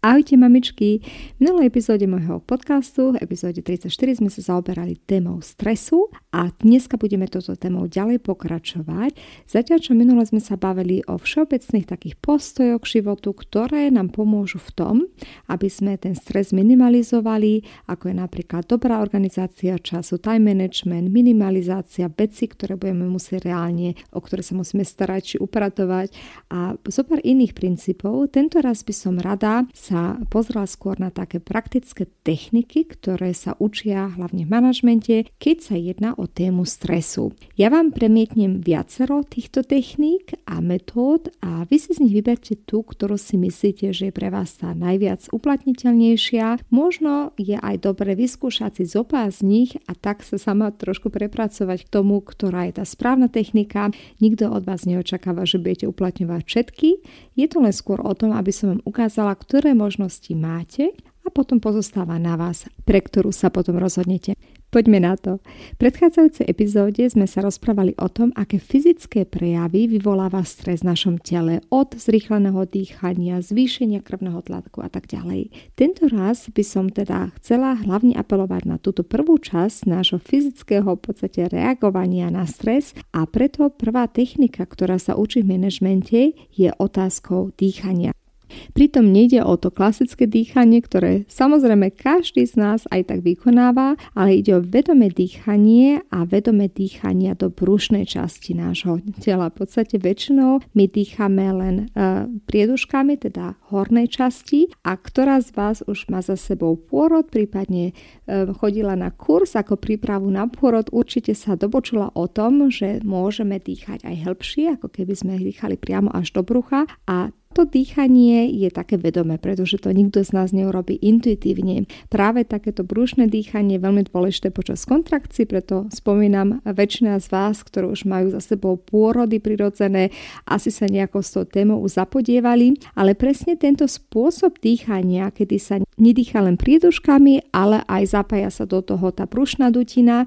Ahojte mamičky! V minulej epizóde môjho podcastu, v epizóde 34, sme sa zaoberali témou stresu a dneska budeme toto témou ďalej pokračovať. Zatiaľ, čo minule sme sa bavili o všeobecných takých postojoch k životu, ktoré nám pomôžu v tom, aby sme ten stres minimalizovali, ako je napríklad dobrá organizácia času, time management, minimalizácia veci, ktoré budeme musieť reálne, o ktoré sa musíme starať či upratovať a zo pár iných princípov. Tento raz by som rada sa pozrela skôr na také praktické techniky, ktoré sa učia hlavne v manažmente, keď sa jedná o tému stresu. Ja vám premietnem viacero týchto techník a metód a vy si z nich vyberte tú, ktorú si myslíte, že je pre vás tá najviac uplatniteľnejšia. Možno je aj dobre vyskúšať si zopár z nich a tak sa sama trošku prepracovať k tomu, ktorá je tá správna technika. Nikto od vás neočakáva, že budete uplatňovať všetky. Je to len skôr o tom, aby som vám ukázala, ktoré možnosti máte a potom pozostáva na vás, pre ktorú sa potom rozhodnete. Poďme na to. V predchádzajúcej epizóde sme sa rozprávali o tom, aké fyzické prejavy vyvoláva stres v našom tele od zrýchleného dýchania, zvýšenia krvného tlaku a tak ďalej. Tento raz by som teda chcela hlavne apelovať na túto prvú časť nášho fyzického v podstate reagovania na stres a preto prvá technika, ktorá sa učí v manažmente je otázkou dýchania. Pritom nejde o to klasické dýchanie, ktoré samozrejme každý z nás aj tak vykonáva, ale ide o vedomé dýchanie a vedomé dýchania do brušnej časti nášho tela. V podstate väčšinou my dýchame len e, prieduškami, teda hornej časti a ktorá z vás už má za sebou pôrod, prípadne e, chodila na kurz ako prípravu na pôrod, určite sa dopočula o tom, že môžeme dýchať aj hĺbšie, ako keby sme dýchali priamo až do brucha a to dýchanie je také vedomé, pretože to nikto z nás neurobí intuitívne. Práve takéto brúšne dýchanie je veľmi dôležité počas kontrakcií, preto spomínam väčšina z vás, ktoré už majú za sebou pôrody prirodzené, asi sa nejako s tou témou zapodievali, ale presne tento spôsob dýchania, kedy sa nedýcha len prieduškami, ale aj zapája sa do toho tá brúšna dutina,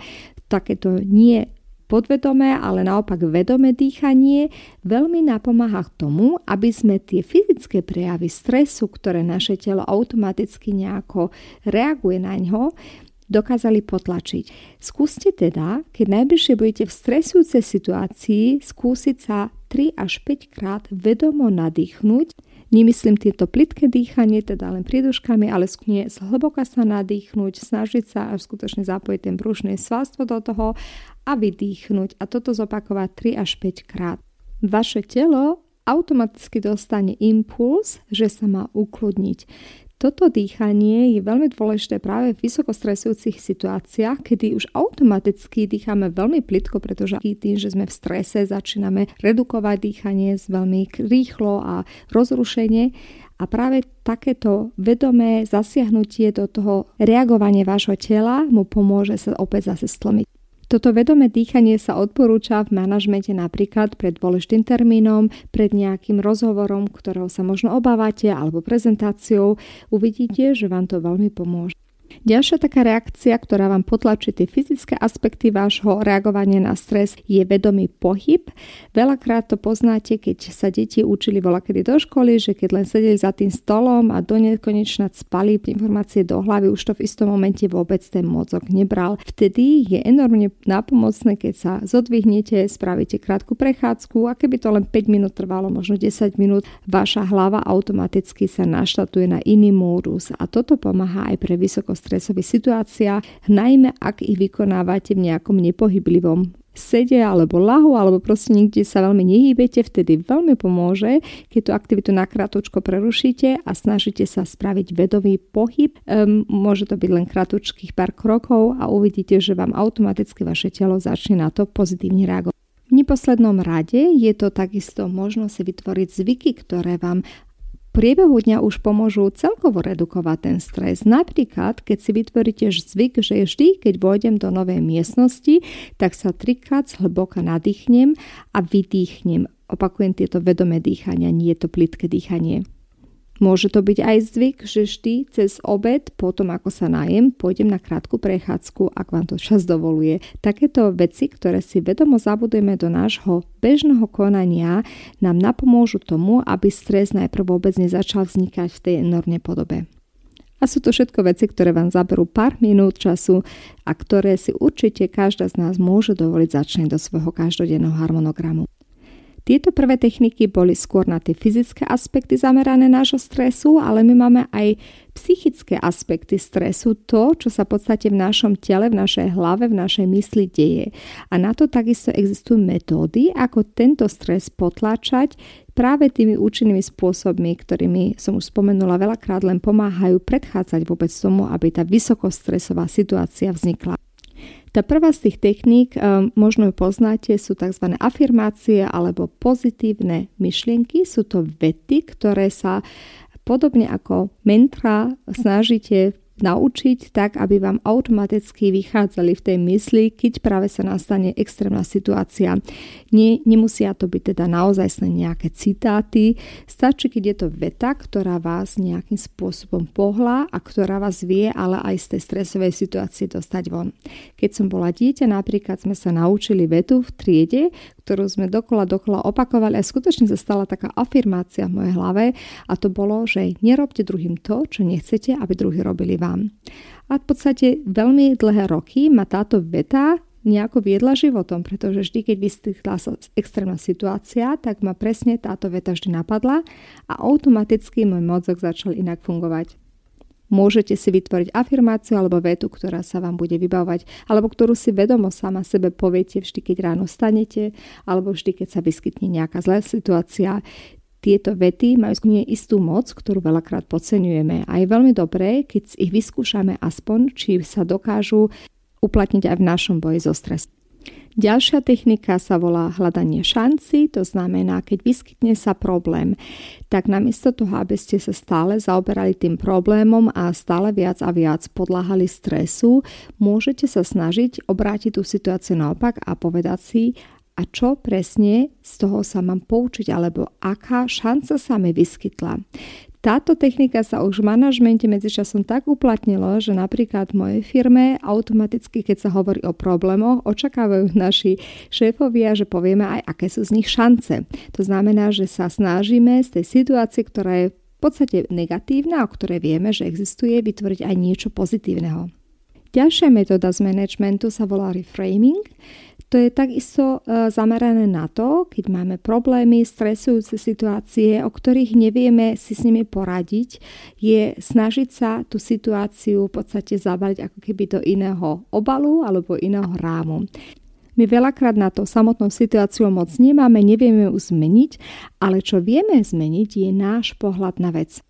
takéto nie podvedomé, ale naopak vedomé dýchanie veľmi napomáha k tomu, aby sme tie fyzické prejavy stresu, ktoré naše telo automaticky nejako reaguje na ňo, dokázali potlačiť. Skúste teda, keď najbližšie budete v stresujúcej situácii, skúsiť sa 3 až 5 krát vedomo nadýchnuť Nemyslím tieto plitké dýchanie, teda len prieduškami, ale skôr zhlboka sa nadýchnuť, snažiť sa až skutočne zapojiť ten brúšny svalstvo do toho a vydýchnuť a toto zopakovať 3 až 5 krát. Vaše telo automaticky dostane impuls, že sa má ukludniť. Toto dýchanie je veľmi dôležité práve v vysokostresujúcich situáciách, kedy už automaticky dýchame veľmi plitko, pretože tým, že sme v strese, začíname redukovať dýchanie veľmi rýchlo a rozrušenie. A práve takéto vedomé zasiahnutie do toho reagovania vášho tela mu pomôže sa opäť zase stlmiť. Toto vedomé dýchanie sa odporúča v manažmente napríklad pred dôležitým termínom, pred nejakým rozhovorom, ktorého sa možno obávate, alebo prezentáciou. Uvidíte, že vám to veľmi pomôže. Ďalšia taká reakcia, ktorá vám potlačí tie fyzické aspekty vášho reagovania na stres, je vedomý pohyb. Veľakrát to poznáte, keď sa deti učili volakedy do školy, že keď len sedeli za tým stolom a do nekonečna spali informácie do hlavy, už to v istom momente vôbec ten mozog nebral. Vtedy je enormne nápomocné, keď sa zodvihnete, spravíte krátku prechádzku a keby to len 5 minút trvalo, možno 10 minút, vaša hlava automaticky sa naštatuje na iný módus a toto pomáha aj pre vysokostre stresových situáciách, najmä ak ich vykonávate v nejakom nepohyblivom sede alebo lahu, alebo proste nikde sa veľmi nehýbete, vtedy veľmi pomôže, keď tú aktivitu na krátočko prerušíte a snažíte sa spraviť vedový pohyb. Um, môže to byť len krátočkých pár krokov a uvidíte, že vám automaticky vaše telo začne na to pozitívne reagovať. V neposlednom rade je to takisto možno si vytvoriť zvyky, ktoré vám priebehu dňa už pomôžu celkovo redukovať ten stres. Napríklad, keď si vytvoríte zvyk, že vždy, keď vôjdem do novej miestnosti, tak sa trikrát zhlboka nadýchnem a vydýchnem. Opakujem tieto vedomé dýchania, nie je to plitké dýchanie. Môže to byť aj zvyk, že vždy cez obed, potom ako sa najem, pôjdem na krátku prechádzku, ak vám to čas dovoluje. Takéto veci, ktoré si vedomo zabudujeme do nášho bežného konania, nám napomôžu tomu, aby stres najprv vôbec nezačal vznikať v tej enormnej podobe. A sú to všetko veci, ktoré vám zaberú pár minút času a ktoré si určite každá z nás môže dovoliť začať do svojho každodenného harmonogramu. Tieto prvé techniky boli skôr na tie fyzické aspekty zamerané nášho stresu, ale my máme aj psychické aspekty stresu, to, čo sa v podstate v našom tele, v našej hlave, v našej mysli deje. A na to takisto existujú metódy, ako tento stres potlačať práve tými účinnými spôsobmi, ktorými som už spomenula veľakrát, len pomáhajú predchádzať vôbec tomu, aby tá vysokostresová situácia vznikla. Tá prvá z tých techník, eh, možno ju poznáte, sú tzv. afirmácie alebo pozitívne myšlienky. Sú to vety, ktoré sa podobne ako mentra snažíte naučiť tak, aby vám automaticky vychádzali v tej mysli, keď práve sa nastane extrémna situácia. Nie, nemusia to byť teda naozaj nejaké citáty, stačí, keď je to veta, ktorá vás nejakým spôsobom pohla a ktorá vás vie ale aj z tej stresovej situácie dostať von. Keď som bola dieťa, napríklad sme sa naučili vetu v triede, ktorú sme dokola dokola opakovali a skutočne sa stala taká afirmácia v mojej hlave a to bolo, že nerobte druhým to, čo nechcete, aby druhí robili vám. A v podstate veľmi dlhé roky ma táto veta nejako viedla životom, pretože vždy, keď vystýchla sa extrémna situácia, tak ma presne táto veta vždy napadla a automaticky môj mozog začal inak fungovať. Môžete si vytvoriť afirmáciu alebo vetu, ktorá sa vám bude vybavovať, alebo ktorú si vedomo sama sebe poviete vždy, keď ráno stanete, alebo vždy, keď sa vyskytne nejaká zlá situácia. Tieto vety majú skôr istú moc, ktorú veľakrát podceňujeme a je veľmi dobré, keď ich vyskúšame aspoň, či sa dokážu uplatniť aj v našom boji so stresom. Ďalšia technika sa volá hľadanie šanci, to znamená, keď vyskytne sa problém, tak namiesto toho, aby ste sa stále zaoberali tým problémom a stále viac a viac podláhali stresu, môžete sa snažiť obrátiť tú situáciu naopak a povedať si, a čo presne z toho sa mám poučiť, alebo aká šanca sa mi vyskytla. Táto technika sa už v manažmente medzičasom tak uplatnilo, že napríklad v mojej firme automaticky, keď sa hovorí o problémoch, očakávajú naši šéfovia, že povieme aj, aké sú z nich šance. To znamená, že sa snažíme z tej situácie, ktorá je v podstate negatívna, o ktorej vieme, že existuje, vytvoriť aj niečo pozitívneho. Ďalšia metóda z managementu sa volá reframing. To je takisto e, zamerané na to, keď máme problémy, stresujúce situácie, o ktorých nevieme si s nimi poradiť, je snažiť sa tú situáciu v podstate zabaliť ako keby do iného obalu alebo iného rámu. My veľakrát na to samotnú situáciu moc nemáme, nevieme ju zmeniť, ale čo vieme zmeniť je náš pohľad na vec.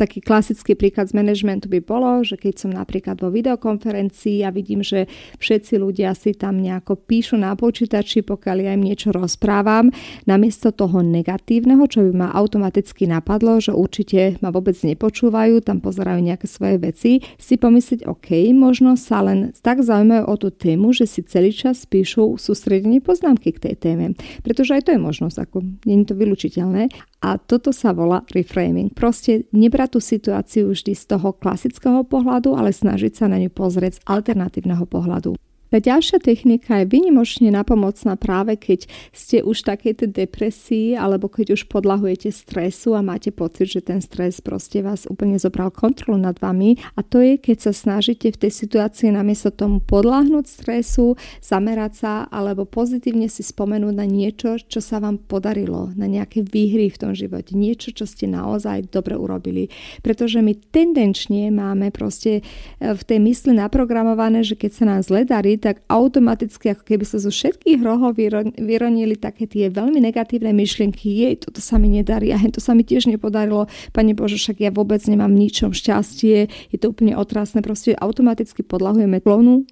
Taký klasický príklad z manažmentu by bolo, že keď som napríklad vo videokonferencii a vidím, že všetci ľudia si tam nejako píšu na počítači, pokiaľ ja im niečo rozprávam, namiesto toho negatívneho, čo by ma automaticky napadlo, že určite ma vôbec nepočúvajú, tam pozerajú nejaké svoje veci, si pomyslieť, OK, možno sa len tak zaujímajú o tú tému, že si celý čas píšu sústredenie poznámky k tej téme. Pretože aj to je možnosť, ako nie je to vylúčiteľné. A toto sa volá reframing. Proste nebrať tú situáciu vždy z toho klasického pohľadu, ale snažiť sa na ňu pozrieť z alternatívneho pohľadu. Tá ďalšia technika je vynimočne napomocná práve keď ste už takej depresii alebo keď už podlahujete stresu a máte pocit, že ten stres proste vás úplne zobral kontrolu nad vami a to je, keď sa snažíte v tej situácii namiesto tomu podľahnúť stresu, zamerať sa alebo pozitívne si spomenúť na niečo, čo sa vám podarilo, na nejaké výhry v tom živote, niečo, čo ste naozaj dobre urobili. Pretože my tendenčne máme proste e, v tej mysli naprogramované, že keď sa nám zle darí, tak automaticky, ako keby sa zo všetkých rohov vyronili také tie veľmi negatívne myšlienky, jej, toto sa mi nedarí a to sa mi tiež nepodarilo, Pane Bože, však ja vôbec nemám ničom šťastie, je to úplne otrasné, proste automaticky podlahujeme klonu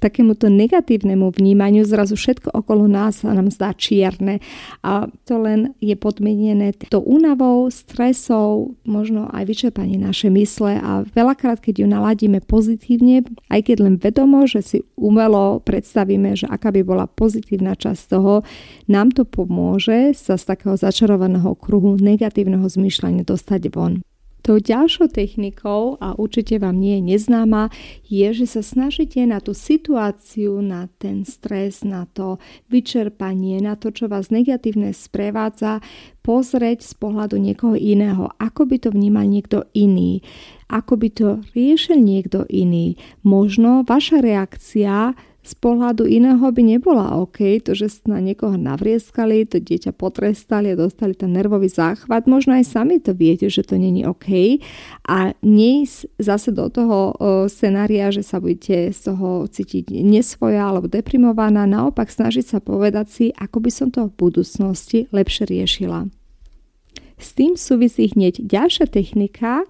takémuto negatívnemu vnímaniu zrazu všetko okolo nás sa nám zdá čierne a to len je podmienené to únavou, stresou, možno aj vyčerpaním našej mysle a veľakrát, keď ju naladíme pozitívne, aj keď len vedomo, že si umelo predstavíme, že aká by bola pozitívna časť toho, nám to pomôže sa z takého začarovaného kruhu negatívneho zmýšľania dostať von. Tou ďalšou technikou, a určite vám nie je neznáma, je, že sa snažíte na tú situáciu, na ten stres, na to vyčerpanie, na to, čo vás negatívne sprevádza, pozrieť z pohľadu niekoho iného. Ako by to vnímal niekto iný? Ako by to riešil niekto iný? Možno vaša reakcia z pohľadu iného by nebola OK, to, že na niekoho navrieskali, to dieťa potrestali a dostali ten nervový záchvat, možno aj sami to viete, že to není OK. A nejsť zase do toho scenária, že sa budete z toho cítiť nesvoja alebo deprimovaná, naopak snažiť sa povedať si, ako by som to v budúcnosti lepšie riešila. S tým súvisí hneď ďalšia technika, e,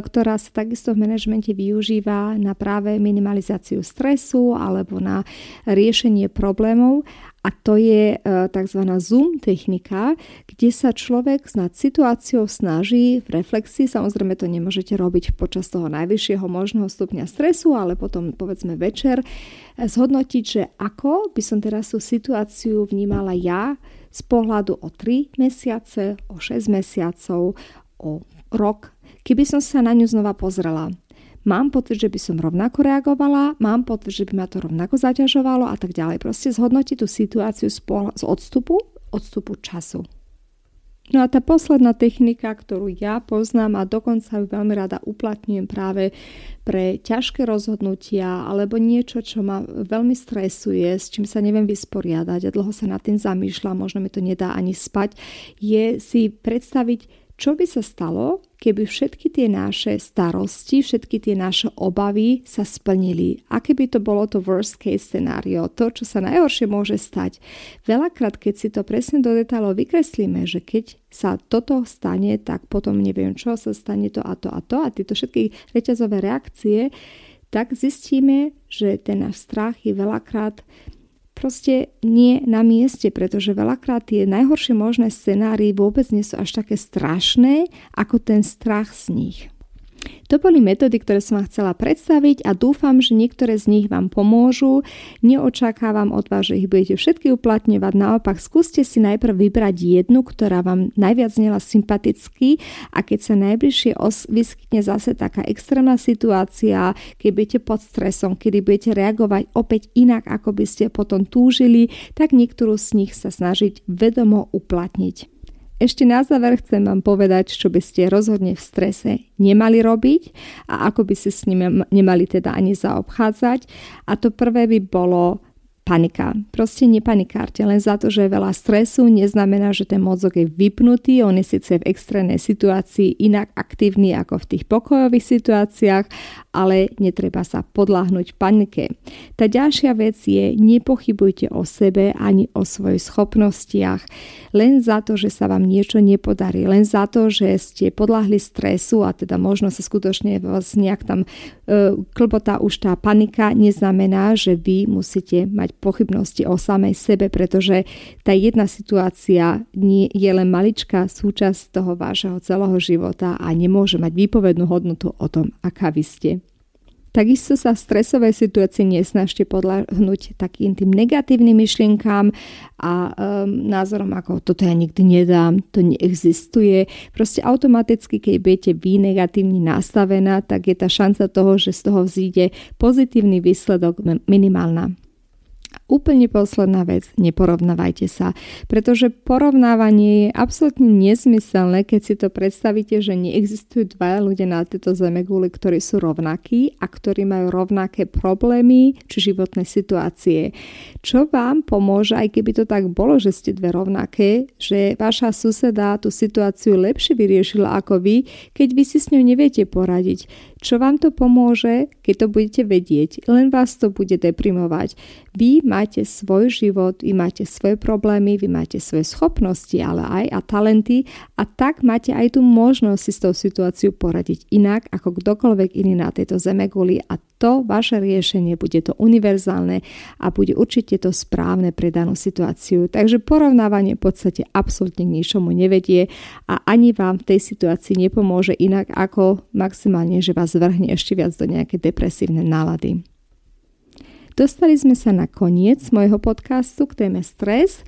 ktorá sa takisto v manažmente využíva na práve minimalizáciu stresu alebo na riešenie problémov a to je e, tzv. zoom technika, kde sa človek nad situáciou snaží v reflexii, samozrejme to nemôžete robiť počas toho najvyššieho možného stupňa stresu, ale potom povedzme večer, e, zhodnotiť, že ako by som teraz tú situáciu vnímala ja, z pohľadu o 3 mesiace, o 6 mesiacov, o rok, keby som sa na ňu znova pozrela. Mám pocit, že by som rovnako reagovala, mám pocit, že by ma to rovnako zaťažovalo a tak ďalej. Proste zhodnotiť tú situáciu z, z odstupu, odstupu času. No a tá posledná technika, ktorú ja poznám a dokonca ju veľmi rada uplatňujem práve pre ťažké rozhodnutia alebo niečo, čo ma veľmi stresuje, s čím sa neviem vysporiadať a dlho sa nad tým zamýšľam, možno mi to nedá ani spať, je si predstaviť, čo by sa stalo, keby všetky tie naše starosti, všetky tie naše obavy sa splnili? Aké by to bolo to worst case scenario, to, čo sa najhoršie môže stať? Veľakrát, keď si to presne do detailov vykreslíme, že keď sa toto stane, tak potom neviem čo, sa stane to a to a to a tieto všetky reťazové reakcie, tak zistíme, že ten náš strach je veľakrát proste nie na mieste, pretože veľakrát tie najhoršie možné scenári vôbec nie sú až také strašné, ako ten strach z nich. To boli metódy, ktoré som vám chcela predstaviť a dúfam, že niektoré z nich vám pomôžu. Neočakávam od vás, že ich budete všetky uplatňovať, naopak skúste si najprv vybrať jednu, ktorá vám najviac znela sympaticky a keď sa najbližšie os- vyskytne zase taká extrémna situácia, keď budete pod stresom, kedy budete reagovať opäť inak, ako by ste potom túžili, tak niektorú z nich sa snažiť vedomo uplatniť. Ešte na záver chcem vám povedať, čo by ste rozhodne v strese nemali robiť a ako by ste s ním nemali teda ani zaobchádzať. A to prvé by bolo panika. Proste nepanikárte, len za to, že je veľa stresu, neznamená, že ten mozog je vypnutý, on je síce v extrémnej situácii inak aktívny ako v tých pokojových situáciách, ale netreba sa podláhnuť panike. Tá ďalšia vec je, nepochybujte o sebe ani o svojich schopnostiach. Len za to, že sa vám niečo nepodarí, len za to, že ste podľahli stresu a teda možno sa skutočne vás nejak tam e, klbotá už tá panika, neznamená, že vy musíte mať pochybnosti o samej sebe, pretože tá jedna situácia nie je len maličká súčasť toho vášho celého života a nemôže mať výpovednú hodnotu o tom, aká vy ste. Takisto sa v stresovej situácii nesnažte podľahnúť takým tým negatívnym myšlienkám a um, názorom ako toto ja nikdy nedám, to neexistuje. Proste automaticky, keď budete vy negatívne nastavená, tak je tá šanca toho, že z toho vzíde pozitívny výsledok minimálna. Úplne posledná vec, neporovnávajte sa, pretože porovnávanie je absolútne nesmyselné, keď si to predstavíte, že neexistujú dvaja ľudia na tejto guli, ktorí sú rovnakí a ktorí majú rovnaké problémy či životné situácie. Čo vám pomôže, aj keby to tak bolo, že ste dve rovnaké, že vaša suseda tú situáciu lepšie vyriešila ako vy, keď vy si s ňou neviete poradiť. Čo vám to pomôže, keď to budete vedieť? Len vás to bude deprimovať. Vy máte svoj život, vy máte svoje problémy, vy máte svoje schopnosti, ale aj a talenty a tak máte aj tú možnosť si s tou situáciou poradiť inak ako kdokoľvek iný na tejto zemeguli a to vaše riešenie bude to univerzálne a bude určite to správne pre danú situáciu. Takže porovnávanie v podstate absolútne k ničomu nevedie a ani vám v tej situácii nepomôže inak ako maximálne, že vás zvrhne ešte viac do nejaké depresívne nálady. Dostali sme sa na koniec môjho podcastu k téme stres.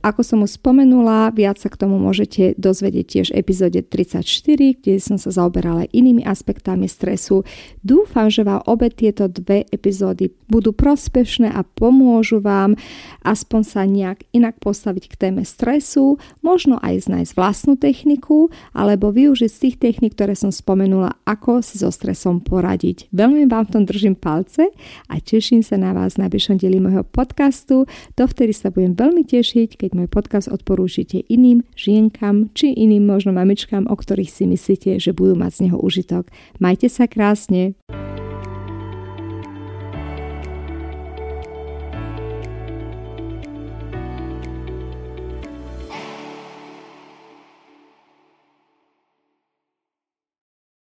Ako som už spomenula, viac sa k tomu môžete dozvedieť tiež v epizóde 34, kde som sa zaoberala inými aspektami stresu. Dúfam, že vám obe tieto dve epizódy budú prospešné a pomôžu vám aspoň sa nejak inak postaviť k téme stresu, možno aj znájsť vlastnú techniku, alebo využiť z tých technik, ktoré som spomenula, ako si so stresom poradiť. Veľmi vám v tom držím palce a teším sa na vás v najbližšom dieli môjho podcastu. Dovtedy sa budem veľmi tešiť, keď keď môj podcast odporúčite iným žienkam či iným možno mamičkám, o ktorých si myslíte, že budú mať z neho užitok. Majte sa krásne!